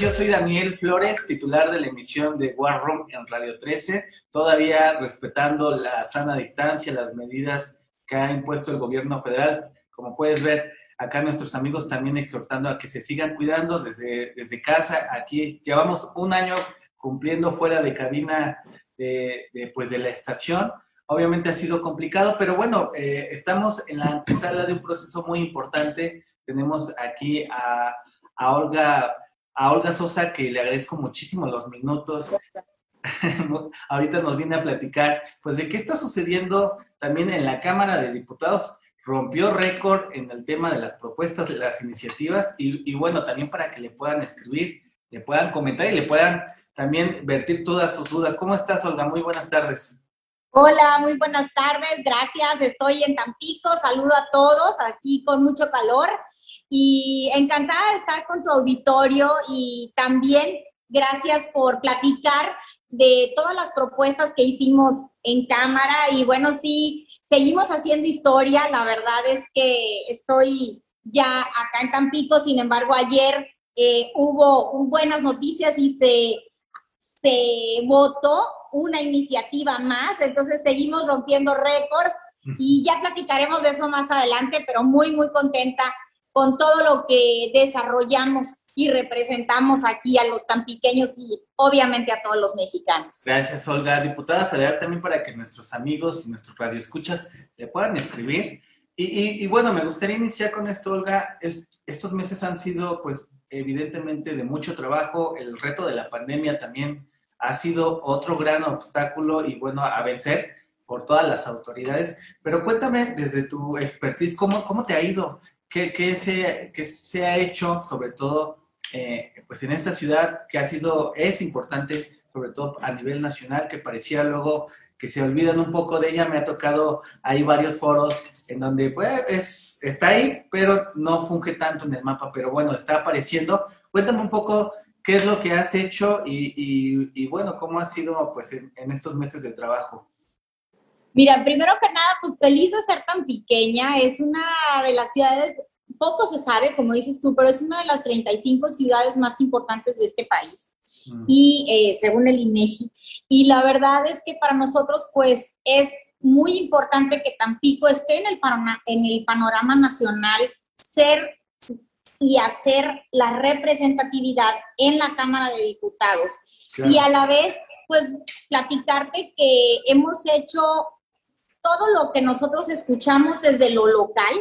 Yo soy Daniel Flores, titular de la emisión de War Room en Radio 13, todavía respetando la sana distancia, las medidas que ha impuesto el gobierno federal. Como puedes ver, acá nuestros amigos también exhortando a que se sigan cuidando desde, desde casa. Aquí llevamos un año cumpliendo fuera de cabina de, pues de la estación. Obviamente ha sido complicado, pero bueno, eh, estamos en la antesala de un proceso muy importante. Tenemos aquí a, a Olga a Olga Sosa, que le agradezco muchísimo los minutos. Ahorita nos viene a platicar, pues, de qué está sucediendo también en la Cámara de Diputados. Rompió récord en el tema de las propuestas, las iniciativas, y, bueno, también para que le puedan escribir, le puedan comentar y le puedan también vertir todas sus dudas. ¿Cómo estás, Olga? Muy buenas tardes. Hola, muy buenas tardes, gracias. Estoy en Tampico, saludo a todos, aquí con mucho calor y encantada de estar con tu auditorio y también gracias por platicar de todas las propuestas que hicimos en cámara. Y bueno, sí, seguimos haciendo historia, la verdad es que estoy ya acá en Tampico, sin embargo, ayer eh, hubo buenas noticias y se, se votó una iniciativa más, entonces seguimos rompiendo récord y ya platicaremos de eso más adelante, pero muy, muy contenta con todo lo que desarrollamos y representamos aquí a los tan pequeños y obviamente a todos los mexicanos. Gracias, Olga. Diputada federal, también para que nuestros amigos y nuestros radioescuchas le puedan escribir. Y, bueno, me gustaría iniciar con esto, Olga. estos meses han sido, pues, evidentemente de mucho trabajo. El reto de la pandemia también ha sido otro gran obstáculo y, bueno, a vencer por todas las autoridades. Pero cuéntame desde tu expertise, ¿cómo, cómo te ha ido? ¿Qué, se, se, ha hecho, sobre todo, eh, pues en esta ciudad que ha sido, es importante, sobre todo a nivel nacional, que parecía luego que se olvidan un poco de ella. Me ha tocado, hay varios foros en donde pues está ahí, pero no funge tanto en el mapa, pero bueno, está apareciendo. Cuéntame un poco qué es lo que has hecho y, bueno, cómo ha sido pues en, en, estos meses de trabajo. Mira, primero que nada, pues feliz de ser tan pequeña. Es una de las ciudades, poco se sabe, como dices tú, pero es una de las 35 ciudades más importantes de este país. Mm. Y eh, según el INEGI. Y la verdad es que para nosotros, pues, es muy importante que Tampico esté en el, panorama, en el panorama nacional, ser y hacer la representatividad en la Cámara de Diputados. Y a la vez, pues, platicarte que hemos hecho todo lo que nosotros escuchamos desde lo local,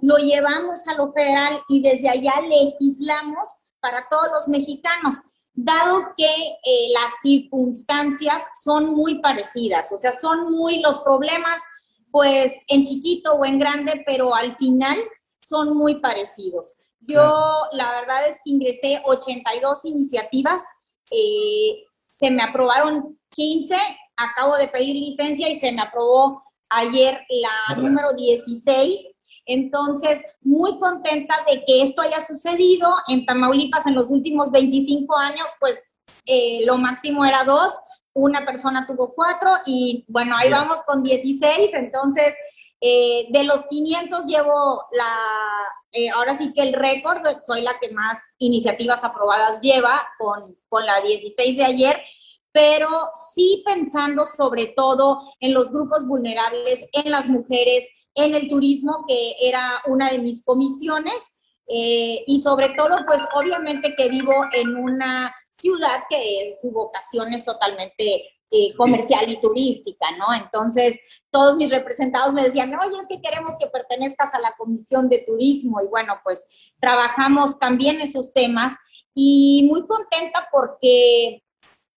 lo llevamos a lo federal y desde allá legislamos para todos los mexicanos, dado que eh, las circunstancias son muy parecidas, o sea, son muy los problemas, pues en chiquito o en grande, pero al final son muy parecidos. Yo, la verdad es que ingresé 82 iniciativas, eh, se me aprobaron 15, acabo de pedir licencia y se me aprobó ayer la número 16. Entonces, muy contenta de que esto haya sucedido. En Tamaulipas en los últimos 25 años, pues eh, lo máximo era dos, una persona tuvo cuatro y bueno, ahí vamos con 16, entonces eh, de los 500 llevo la, eh, ahora sí que el récord, soy la que más iniciativas aprobadas lleva con, con la 16 de ayer pero sí pensando sobre todo en los grupos vulnerables, en las mujeres, en el turismo, que era una de mis comisiones, eh, y sobre todo, pues obviamente que vivo en una ciudad que es, su vocación es totalmente eh, comercial y turística, ¿no? Entonces, todos mis representados me decían, oye, es que queremos que pertenezcas a la Comisión de Turismo, y bueno, pues trabajamos también esos temas, y muy contenta porque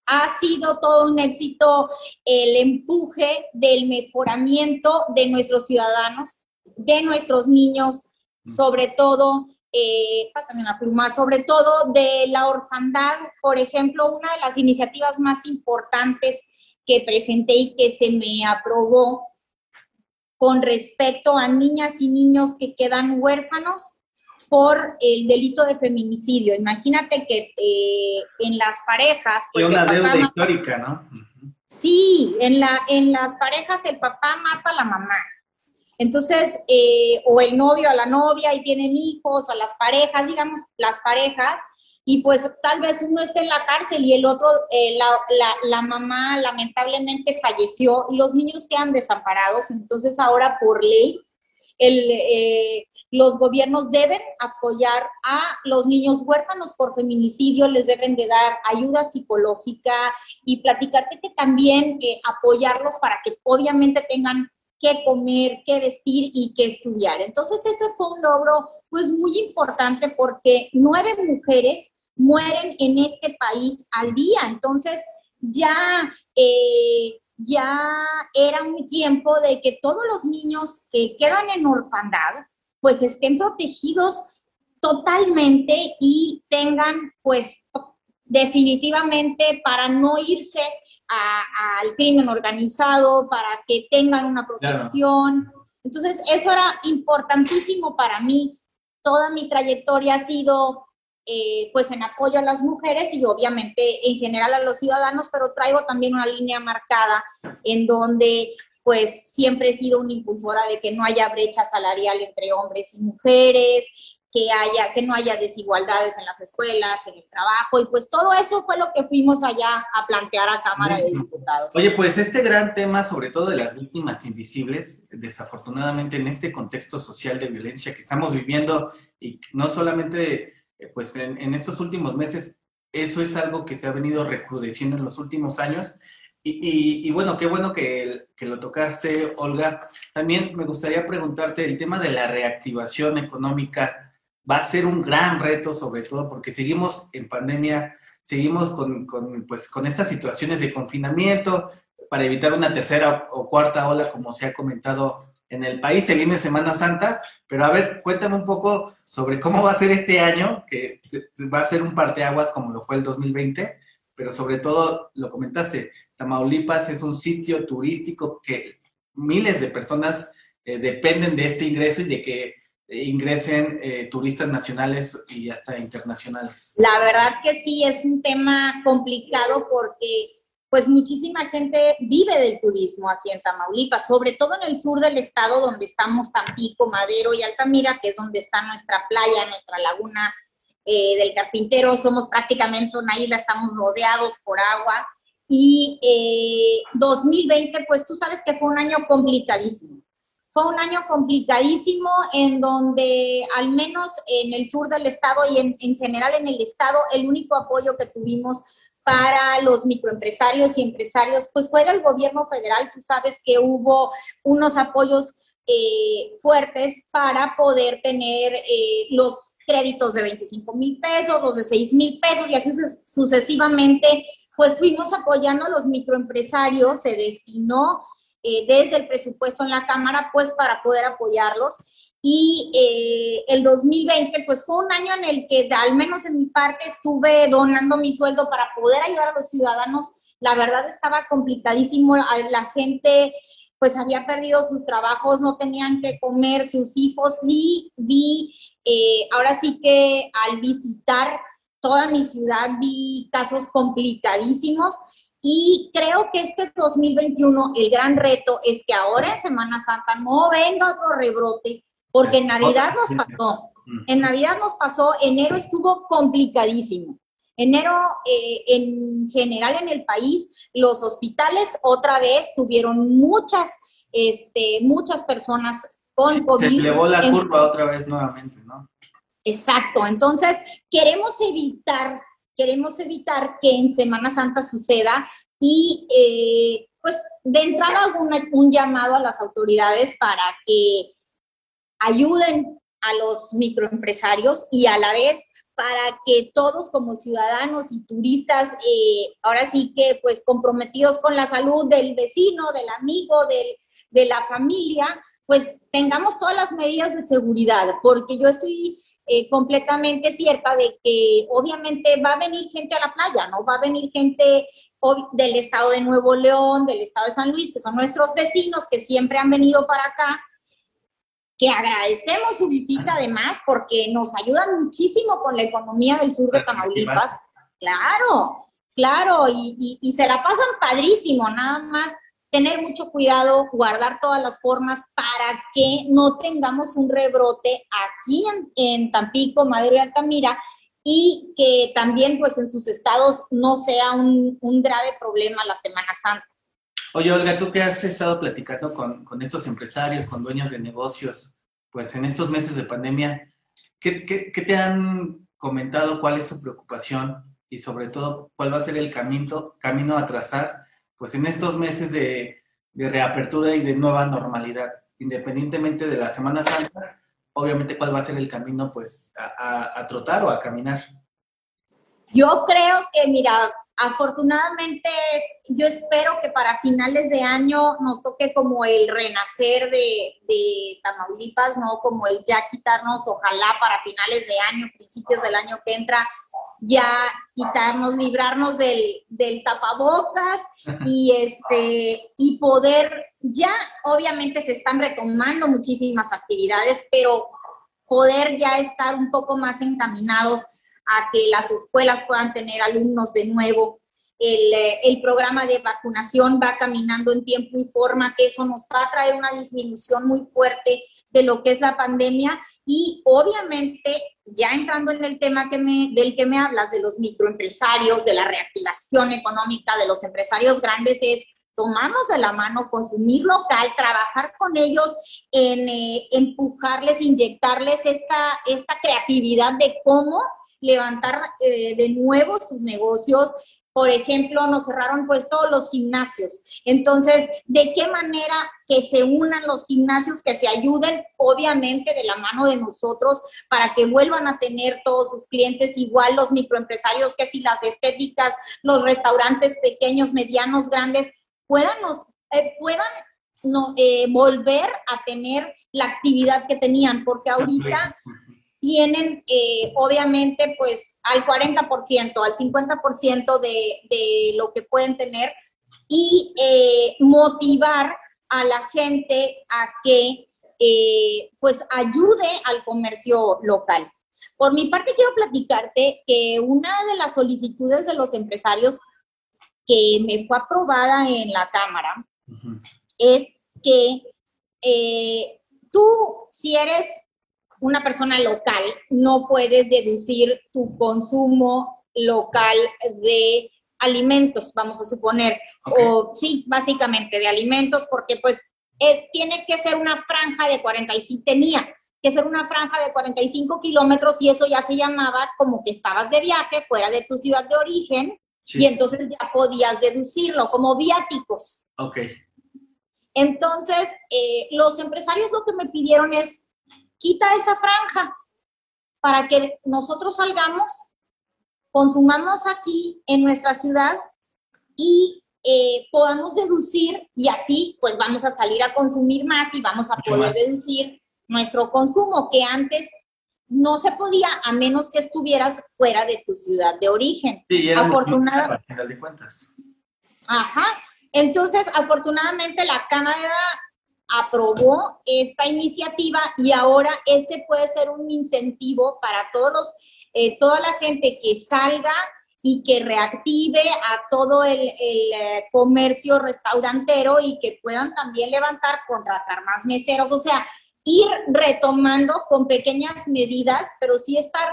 ha sido todo un éxito el empuje del mejoramiento de nuestros ciudadanos, de nuestros niños, mm. sobre todo, eh, la pluma, sobre todo de la orfandad. Por ejemplo, una de las iniciativas más importantes que presenté y que se me aprobó con respecto a niñas y niños que quedan huérfanos por el delito de feminicidio. Imagínate que eh, en las parejas... Pues, una deuda histórica, ¿no? Sí, en, la, en las parejas el papá mata a la mamá. Entonces, eh, o el novio a la novia y tienen hijos, o las parejas, digamos, las parejas, y pues tal vez uno esté en la cárcel y el otro, eh, la, la, la, mamá lamentablemente falleció y los niños quedan desamparados. Entonces ahora por ley, el, eh, los gobiernos deben apoyar a los niños huérfanos por feminicidio, les deben de dar ayuda psicológica y platicarte que también eh, apoyarlos para que obviamente tengan qué comer, qué vestir y qué estudiar. Entonces ese fue un logro pues muy importante porque nueve mujeres mueren en este país al día. Entonces, ya, eh, ya era un tiempo de que todos los niños que quedan en orfandad, pues estén protegidos totalmente y tengan, pues, definitivamente para no irse al crimen organizado, para que tengan una protección. Entonces, eso era importantísimo para mí. Toda mi trayectoria ha sido eh, pues en apoyo a las mujeres y obviamente en general a los ciudadanos, pero traigo también una línea marcada en donde pues siempre he sido una impulsora de que no haya brecha salarial entre hombres y mujeres, que haya que no haya desigualdades en las escuelas, en el trabajo y pues todo eso fue lo que fuimos allá a plantear a Cámara de Diputados. Oye, pues este gran tema sobre todo de las víctimas invisibles, desafortunadamente en este contexto social de violencia que estamos viviendo y no solamente eh, pues en, estos últimos meses eso es algo que se ha venido recrudeciendo en los últimos años. Y, bueno, qué bueno que, que, lo tocaste, Olga. También me gustaría preguntarte el tema de la reactivación económica. Va a ser un gran reto, sobre todo porque seguimos en pandemia, seguimos con, con, pues, con estas situaciones de confinamiento para evitar una tercera o cuarta ola, como se ha comentado en el país, se viene Semana Santa, pero a ver, cuéntame un poco sobre cómo va a ser este año, que va a ser un parteaguas como lo fue el 2020, pero sobre todo, lo comentaste, Tamaulipas es un sitio turístico que miles de personas eh, dependen de este ingreso y de que ingresen eh, turistas nacionales y hasta internacionales. La verdad que sí, es un tema complicado porque pues muchísima gente vive del turismo aquí en Tamaulipas, sobre todo en el sur del estado donde estamos Tampico, Madero y Altamira, que es donde está nuestra playa, nuestra laguna eh, del Carpintero. Somos prácticamente una isla, estamos rodeados por agua. Y 2020, eh, pues tú sabes que fue un año complicadísimo. Fue un año complicadísimo en donde, al menos en el sur del estado y en, en general en el estado, el único apoyo que tuvimos para los microempresarios y empresarios, pues fue del gobierno federal. Tú sabes que hubo unos apoyos eh, fuertes para poder tener eh, los créditos de 25 mil pesos, los de 6 mil pesos y así sucesivamente, pues fuimos apoyando a los microempresarios, se destinó eh, desde el presupuesto en la Cámara, pues para poder apoyarlos. Y eh, el 2020, pues fue un año en el que, al menos en mi parte, estuve donando mi sueldo para poder ayudar a los ciudadanos. La verdad estaba complicadísimo. La gente, pues había perdido sus trabajos, no tenían que comer sus hijos. Y vi, eh, ahora sí que al visitar toda mi ciudad, vi casos complicadísimos. Y creo que este 2021, el gran reto es que ahora en Semana Santa no venga otro rebrote, porque en Navidad nos pasó, en Navidad nos pasó, enero estuvo complicadísimo. Enero, eh, en general en el país, los hospitales otra vez tuvieron muchas, este, muchas personas con COVID. Se elevó la curva otra vez nuevamente, ¿no? Exacto. Entonces, queremos evitar, queremos evitar que en Semana Santa suceda y, eh, pues, de entrada un llamado a las autoridades para que ayuden a los microempresarios y a la vez para que todos como ciudadanos y turistas, eh, ahora sí que pues comprometidos con la salud del vecino, del amigo, del, de la familia, pues tengamos todas las medidas de seguridad, porque yo estoy eh, completamente cierta de que obviamente va a venir gente a la playa, ¿no? Va a venir gente del estado de Nuevo León, del estado de San Luis, que son nuestros vecinos que siempre han venido para acá que agradecemos su visita además porque nos ayudan muchísimo con la economía del sur de Tamaulipas. Claro, claro, y, y, se la pasan padrísimo, nada más tener mucho cuidado, guardar todas las formas para que no tengamos un rebrote aquí en, en Tampico, Madero y Altamira y que también pues en sus estados no sea un, un grave problema la Semana Santa. Oye, Olga, tú que has estado platicando con, con, estos empresarios, con dueños de negocios, pues en estos meses de pandemia, ¿qué, qué, qué te han comentado? ¿Cuál es su preocupación? Y sobre todo, ¿cuál va a ser el camino, camino a trazar pues en estos meses de, reapertura y de nueva normalidad? Independientemente de la Semana Santa, obviamente cuál va a ser el camino pues a, trotar o a caminar. Yo creo que, mira, afortunadamente yo espero que para finales de año nos toque como el renacer de, Tamaulipas, ¿no? Como el ya quitarnos, ojalá para finales de año, principios del año que entra, ya quitarnos, librarnos del, del tapabocas y este, y poder, ya obviamente se están retomando muchísimas actividades, pero poder ya estar un poco más encaminados a que las escuelas puedan tener alumnos de nuevo. El, eh, el, programa de vacunación va caminando en tiempo y forma, que eso nos va a traer una disminución muy fuerte de lo que es la pandemia y obviamente ya entrando en el tema que me, del que me hablas, de los microempresarios, de la reactivación económica de los empresarios grandes, es tomarnos de la mano, consumir local, trabajar con ellos en eh, empujarles, inyectarles esta, esta creatividad de cómo levantar eh, de nuevo sus negocios. Por ejemplo, nos cerraron pues todos los gimnasios. Entonces, ¿de qué manera que se unan los gimnasios, que se ayuden, obviamente, de la mano de nosotros para que vuelvan a tener todos sus clientes, igual los microempresarios, que si las estéticas, los restaurantes pequeños, medianos, grandes, puedan, eh, puedan no, eh, volver a tener la actividad que tenían, porque ahorita tienen eh, obviamente pues al 40%, al 50% de, de lo que pueden tener y eh, motivar a la gente a que eh, pues ayude al comercio local. Por mi parte quiero platicarte que una de las solicitudes de los empresarios que me fue aprobada en la Cámara uh -huh. es que tú, si eres una persona local, no puedes deducir tu consumo local de alimentos, vamos a suponer, okay. o sí, básicamente de alimentos, porque pues eh, tiene que ser una franja de 45, tenía que ser una franja de 45 kilómetros y eso ya se llamaba como que estabas de viaje fuera de tu ciudad de origen sí. y entonces ya podías deducirlo como viáticos. Ok. Entonces, eh, los empresarios lo que me pidieron es quita esa franja para que nosotros salgamos, consumamos aquí en nuestra ciudad y eh, podamos deducir y así pues vamos a salir a consumir más y vamos a poder deducir nuestro consumo que antes no se podía a menos que estuvieras fuera de tu ciudad de origen. Sí, era afortunadamente. final de cuentas. Ajá. Entonces, afortunadamente la Cámara aprobó esta iniciativa y ahora este puede ser un incentivo para todos los, eh, toda la gente que salga y que reactive a todo el, el eh, comercio restaurantero y que puedan también levantar, contratar más meseros, o sea, ir retomando con pequeñas medidas, pero sí estar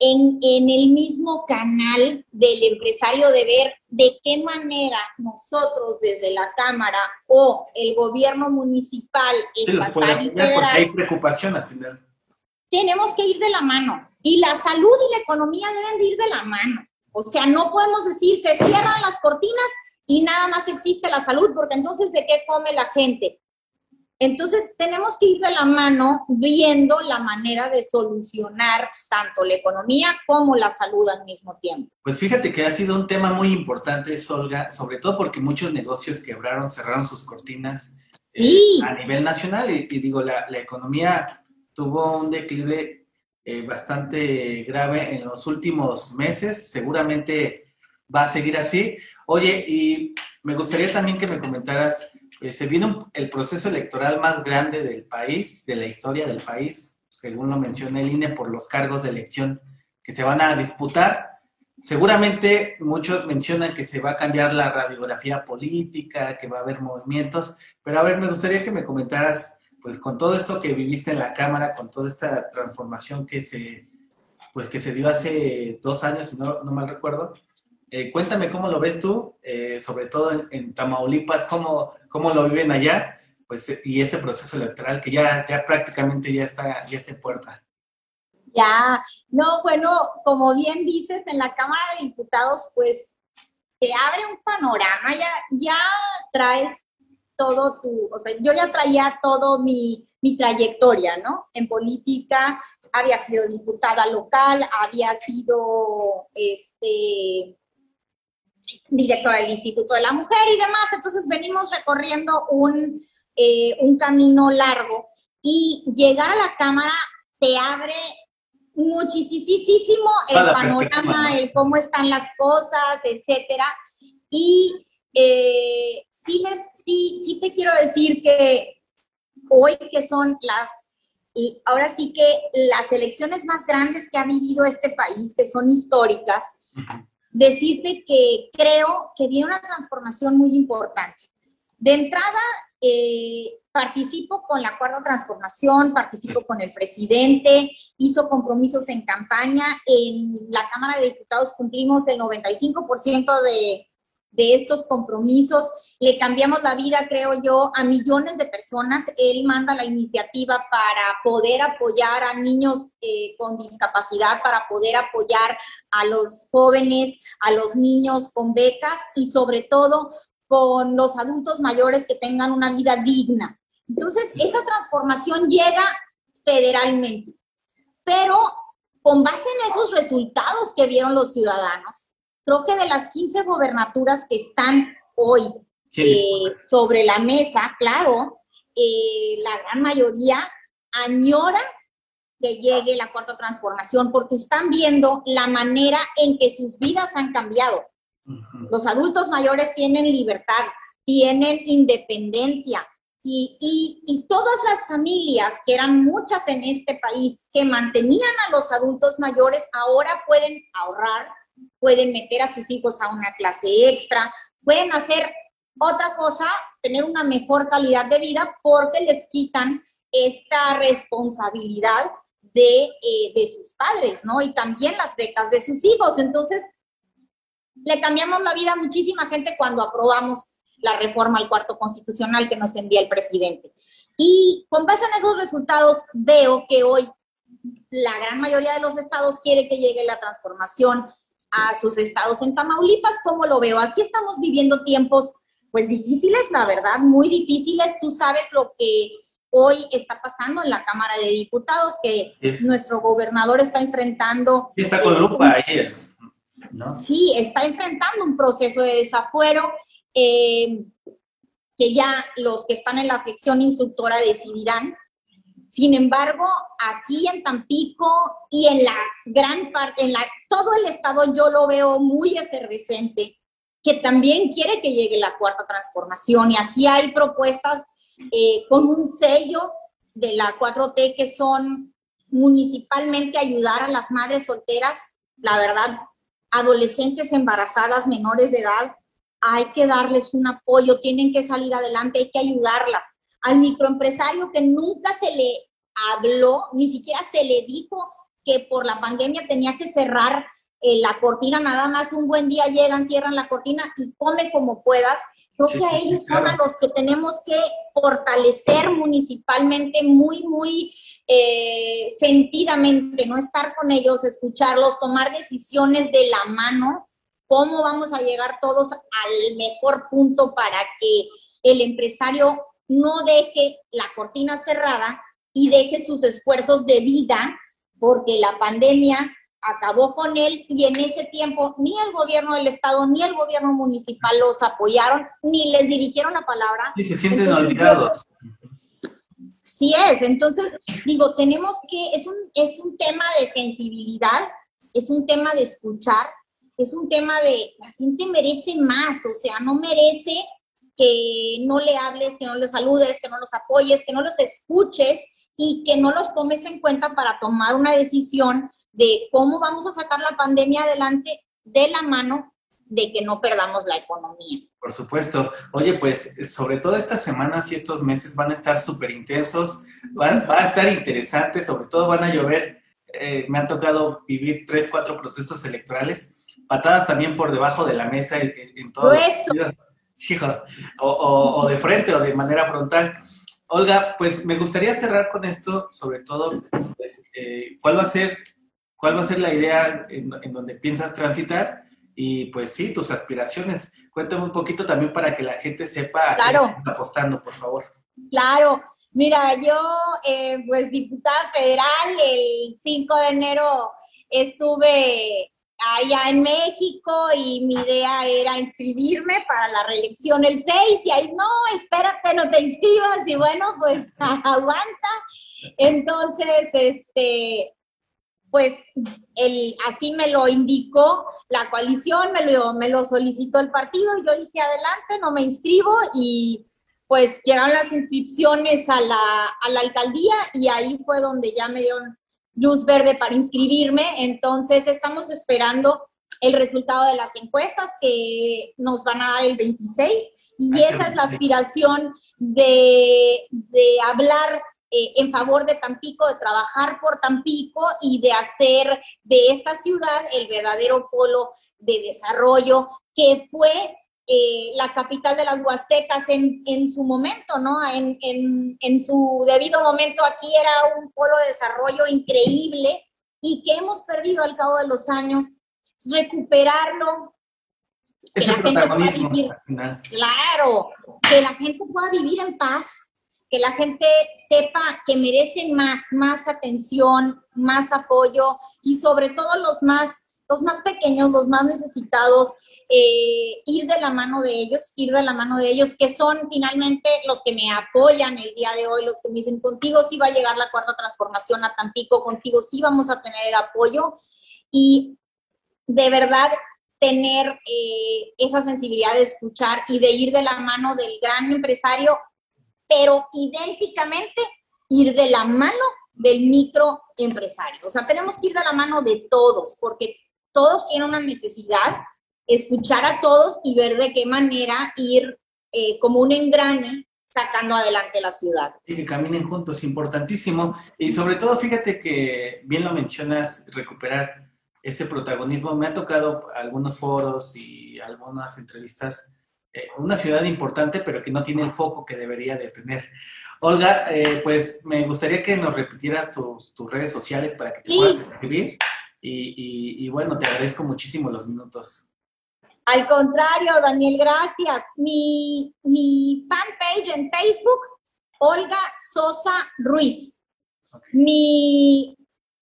en, en, el mismo canal del empresario de ver de qué manera nosotros desde la Cámara o el gobierno municipal, estatal y federal... Porque hay preocupación al final. Tenemos que ir de la mano. Y la salud y la economía deben de ir de la mano. O sea, no podemos decir, se cierran las cortinas y nada más existe la salud, porque entonces, ¿de qué come la gente? Entonces, tenemos que ir de la mano viendo la manera de solucionar tanto la economía como la salud al mismo tiempo. Pues fíjate que ha sido un tema muy importante, Solga, sobre todo porque muchos negocios quebraron, cerraron sus cortinas eh, sí. a nivel nacional y, y digo, la, la, economía tuvo un declive eh, bastante grave en los últimos meses, seguramente va a seguir así. Oye, y me gustaría también que me comentaras eh, se viene un, el proceso electoral más grande del país, de la historia del país, según lo menciona el INE, por los cargos de elección que se van a disputar. Seguramente muchos mencionan que se va a cambiar la radiografía política, que va a haber movimientos, pero a ver, me gustaría que me comentaras, pues con todo esto que viviste en la Cámara, con toda esta transformación que se, pues que se dio hace dos años, si no, no mal recuerdo. Eh, cuéntame cómo lo ves tú, eh, sobre todo en, Tamaulipas, cómo, cómo lo viven allá, pues, y este proceso electoral que ya, ya prácticamente ya está, ya está en puerta. Ya, no, bueno, como bien dices, en la Cámara de Diputados, pues te abre un panorama, ya, ya traes todo tu, o sea, yo ya traía todo mi, mi trayectoria, ¿no? En política, había sido diputada local, había sido, este, directora del Instituto de la Mujer y demás, entonces venimos recorriendo un, eh, un camino largo y llegar a la Cámara te abre muchísimo el panorama, el cómo están las cosas, etcétera. Y eh, sí, les, sí, sí te quiero decir que hoy que son las, y ahora sí que las elecciones más grandes que ha vivido este país, que son históricas, decirte que creo que viene una transformación muy importante. De entrada, eh, participo con la cuarta transformación, participo con el presidente, hizo compromisos en campaña. En la Cámara de Diputados cumplimos el 95% de, de estos compromisos. Le cambiamos la vida, creo yo, a millones de personas. Él manda la iniciativa para poder apoyar a niños eh, con discapacidad, para poder apoyar a los jóvenes, a los niños con becas y sobre todo con los adultos mayores que tengan una vida digna. Entonces, esa transformación llega federalmente, pero con base en esos resultados que vieron los ciudadanos, creo que de las 15 gobernaturas que están hoy eh, sobre la mesa, claro, eh, la gran mayoría añora que llegue la cuarta transformación porque están viendo la manera en que sus vidas han cambiado. Los adultos mayores tienen libertad, tienen independencia, y, y, todas las familias, que eran muchas en este país, que mantenían a los adultos mayores, ahora pueden ahorrar, pueden meter a sus hijos a una clase extra, pueden hacer otra cosa, tener una mejor calidad de vida porque les quitan esta responsabilidad de, eh, de sus padres, ¿no? Y también las becas de sus hijos. Entonces, le cambiamos la vida a muchísima gente cuando aprobamos la reforma al cuarto constitucional que nos envía el presidente. Y con base en esos resultados veo que hoy la gran mayoría de los estados quiere que llegue la transformación a sus estados. En Tamaulipas, ¿cómo lo veo? Aquí estamos viviendo tiempos pues difíciles, la verdad, muy difíciles. Tú sabes lo que hoy está pasando en la Cámara de Diputados, que nuestro gobernador está enfrentando... está con lupa ayer, ¿no? Sí, está enfrentando un proceso de desafuero eh, que ya los que están en la sección instructora decidirán. Sin embargo, aquí en Tampico y en la gran parte, en la, todo el estado yo lo veo muy efervescente, que también quiere que llegue la cuarta transformación. Y aquí hay propuestas eh, con un sello de la 4T que son municipalmente ayudar a las madres solteras, la verdad, adolescentes embarazadas menores de edad, hay que darles un apoyo, tienen que salir adelante, hay que ayudarlas. Al microempresario que nunca se le habló, ni siquiera se le dijo que por la pandemia tenía que cerrar eh, la cortina, nada más un buen día llegan, cierran la cortina y come como puedas. Creo que a ellos son a los que tenemos que fortalecer municipalmente muy, muy eh, sentidamente, no estar con ellos, escucharlos, tomar decisiones de la mano cómo vamos a llegar todos al mejor punto para que el empresario no deje la cortina cerrada y deje sus esfuerzos de vida, porque la pandemia acabó con él y en ese tiempo ni el gobierno del estado ni el gobierno municipal los apoyaron ni les dirigieron la palabra. Y se sienten olvidados. Sí es, entonces digo, tenemos que, es un, es un tema de sensibilidad, es un tema de escuchar, es un tema de la gente merece más, o sea, no merece que no le hables, que no los saludes, que no los apoyes, que no los escuches y que no los tomes en cuenta para tomar una decisión de cómo vamos a sacar la pandemia adelante de la mano de que no perdamos la economía. Por supuesto. Oye, pues sobre todo estas semanas y estos meses van a estar súper intensos, va, va, a estar interesante, sobre todo van a llover eh, me ha tocado vivir tres, cuatro procesos electorales, patadas también por debajo de la mesa en, en todo. O, o, de frente o de manera frontal. Olga, pues me gustaría cerrar con esto, sobre todo, pues, eh, ¿cuál va a ser, cuál va a ser la idea en, en donde piensas transitar? y pues sí, tus aspiraciones. Cuéntame un poquito también para que la gente sepa claro. qué está apostando, por favor. Claro, mira, yo eh, pues diputada federal, el 5 de enero estuve allá en México y mi idea era inscribirme para la reelección el 6 y ahí no, espérate, no te inscribas y bueno, pues aguanta. Entonces, este, pues el, así me lo indicó la coalición, me lo, me lo solicitó el partido, y yo dije adelante, no me inscribo y pues llegaron las inscripciones a la, a la alcaldía y ahí fue donde ya me dieron luz verde para inscribirme, entonces estamos esperando el resultado de las encuestas que nos van a dar el 26 y esa es la aspiración de, de hablar eh, en favor de Tampico, de trabajar por Tampico y de hacer de esta ciudad el verdadero polo de desarrollo que fue eh, la capital de las Huastecas en, en su momento, ¿no? En, en, en, su debido momento aquí era un polo de desarrollo increíble y que hemos perdido al cabo de los años. Recuperarlo. Ese protagonismo, vivir, claro, que la gente pueda vivir en paz, que la gente sepa que merece más, más atención, más apoyo y sobre todo los más, los más pequeños, los más necesitados, eh, ir de la mano de ellos, ir de la mano de ellos, que son finalmente los que me apoyan el día de hoy, los que me dicen, contigo sí va a llegar la cuarta transformación a Tampico, contigo sí vamos a tener apoyo y de verdad tener eh, esa sensibilidad de escuchar y de ir de la mano del gran empresario pero idénticamente ir de la mano del microempresario. O sea, tenemos que ir de la mano de todos, porque todos tienen una necesidad, escuchar a todos y ver de qué manera ir eh, como un engrane sacando adelante la ciudad. Y que caminen juntos, importantísimo. Y sobre todo, fíjate que bien lo mencionas, recuperar ese protagonismo. Me ha tocado algunos foros y algunas entrevistas eh, una ciudad importante, pero que no tiene el foco que debería de tener. Olga, eh, pues me gustaría que nos repitieras tus, redes sociales para que te puedan escribir. Y, bueno, te agradezco muchísimo los minutos. Al contrario, Daniel, gracias. Mi, mi fanpage en Facebook, Olga Sosa Ruiz. Mi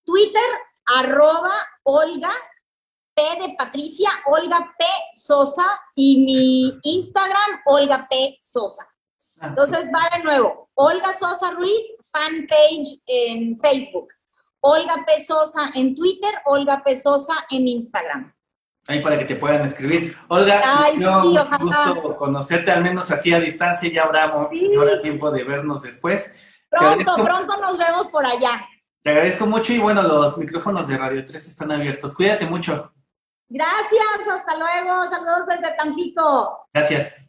Twitter, arroba Olga P de Patricia, Olga P. Sosa y mi Instagram, Olga P. Sosa. Ah, Entonces va de nuevo, Olga Sosa Ruiz, fanpage en Facebook, Olga P. Sosa en Twitter, Olga P. Sosa en Instagram. Ahí para que te puedan escribir. Olga, Ay, yo sí, gusto conocerte al menos así a distancia, ya habrá, tiempo de vernos después. Pronto, pronto nos vemos por allá. Te agradezco mucho y bueno, los micrófonos de Radio 3 están abiertos. Cuídate mucho. Gracias, hasta luego. Saludos desde Tampico. Gracias.